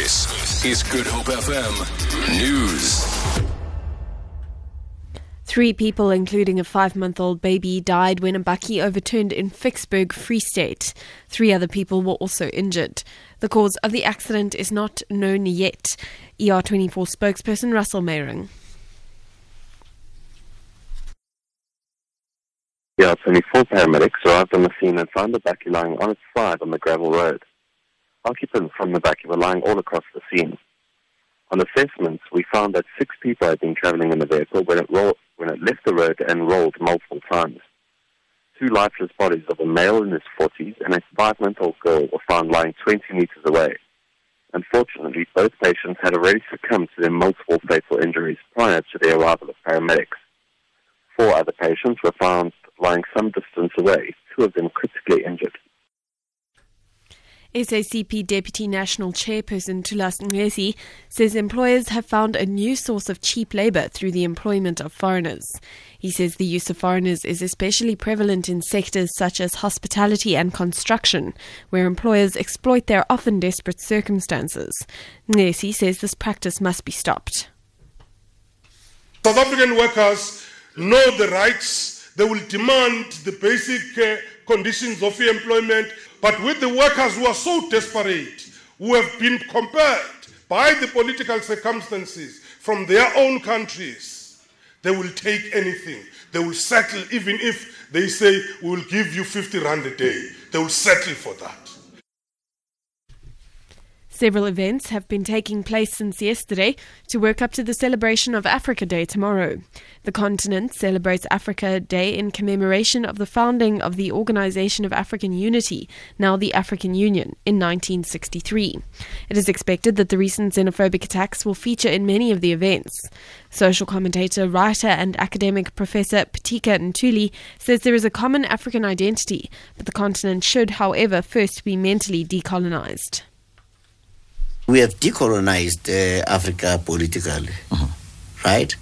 This is Good Hope FM News. Three people, including a five month old baby, died when a bakkie overturned in Ficksburg, Free State. Three other people were also injured. The cause of the accident is not known yet. ER24 spokesperson Russell Meiring. ER24 paramedics arrived on the scene and found the bakkie lying on its side on the gravel road. Occupants from the bakkie were lying all across the scene. On assessments, we found that six people had been traveling in the vehicle when it, rolled, when it left the road and rolled multiple times. Two lifeless bodies of a male in his 40s and a five-month-old girl were found lying 20 meters away. Unfortunately, both patients had already succumbed to their multiple fatal injuries prior to the arrival of paramedics. Four other patients were found lying some distance away, two of them critically injured. SACP Deputy National Chairperson Thulas Nxesi says employers have found a new source of cheap labour through the employment of foreigners. He says the use of foreigners is especially prevalent in sectors such as hospitality and construction, where employers exploit their often desperate circumstances. Nxesi says this practice must be stopped. South African workers know the rights, they will demand the basic uh, conditions of employment, but with the workers who are so desperate, who have been compelled by the political circumstances from their own countries, they will take anything. They will settle even if they say, we will give you 50 rand a day. They will settle for that. Several events have been taking place since yesterday to work up to the celebration of Africa Day tomorrow. The continent celebrates Africa Day in commemoration of the founding of the Organization of African Unity, now the African Union, in 1963. It is expected that the recent xenophobic attacks will feature in many of the events. Social commentator, writer, and academic Professor Pitika Ntuli says there is a common African identity, but the continent should, however, first be mentally decolonized we have decolonized uh, Africa politically, uh-huh. right?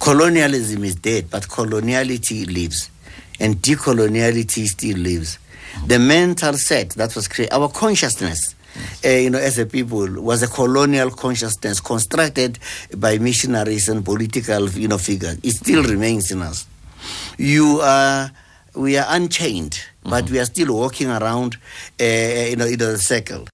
Colonialism is dead, but coloniality lives, and decoloniality still lives. Uh-huh. The mental set that was created, our consciousness, uh, you know, as a people, was a colonial consciousness constructed by missionaries and political, you know, figures. It still remains in us. You are, we are unchained, uh-huh. but we are still walking around, uh, you know, in a circle.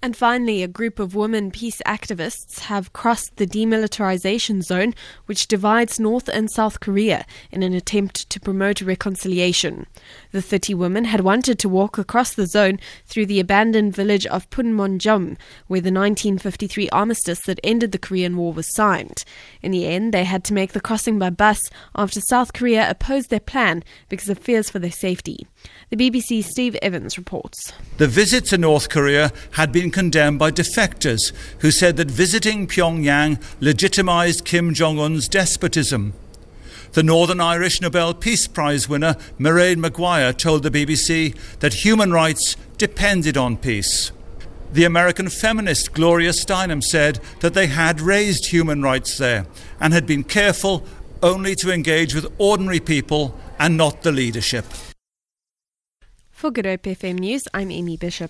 And finally, a group of women peace activists have crossed the demilitarization zone, which divides North and South Korea, in an attempt to promote reconciliation. The 30 women had wanted to walk across the zone through the abandoned village of Panmunjom, where the 1953 armistice that ended the Korean War was signed. In the end, they had to make the crossing by bus after South Korea opposed their plan because of fears for their safety. The BBC's Steve Evans reports. The visit to North Korea had been condemned by defectors who said that visiting Pyongyang legitimized Kim Jong un's despotism. The Northern Irish Nobel Peace Prize winner Mairead Maguire told the BBC that human rights depended on peace. The American feminist Gloria Steinem said that they had raised human rights there and had been careful only to engage with ordinary people and not the leadership. For Good Hope FM News, I'm Amy Bishop.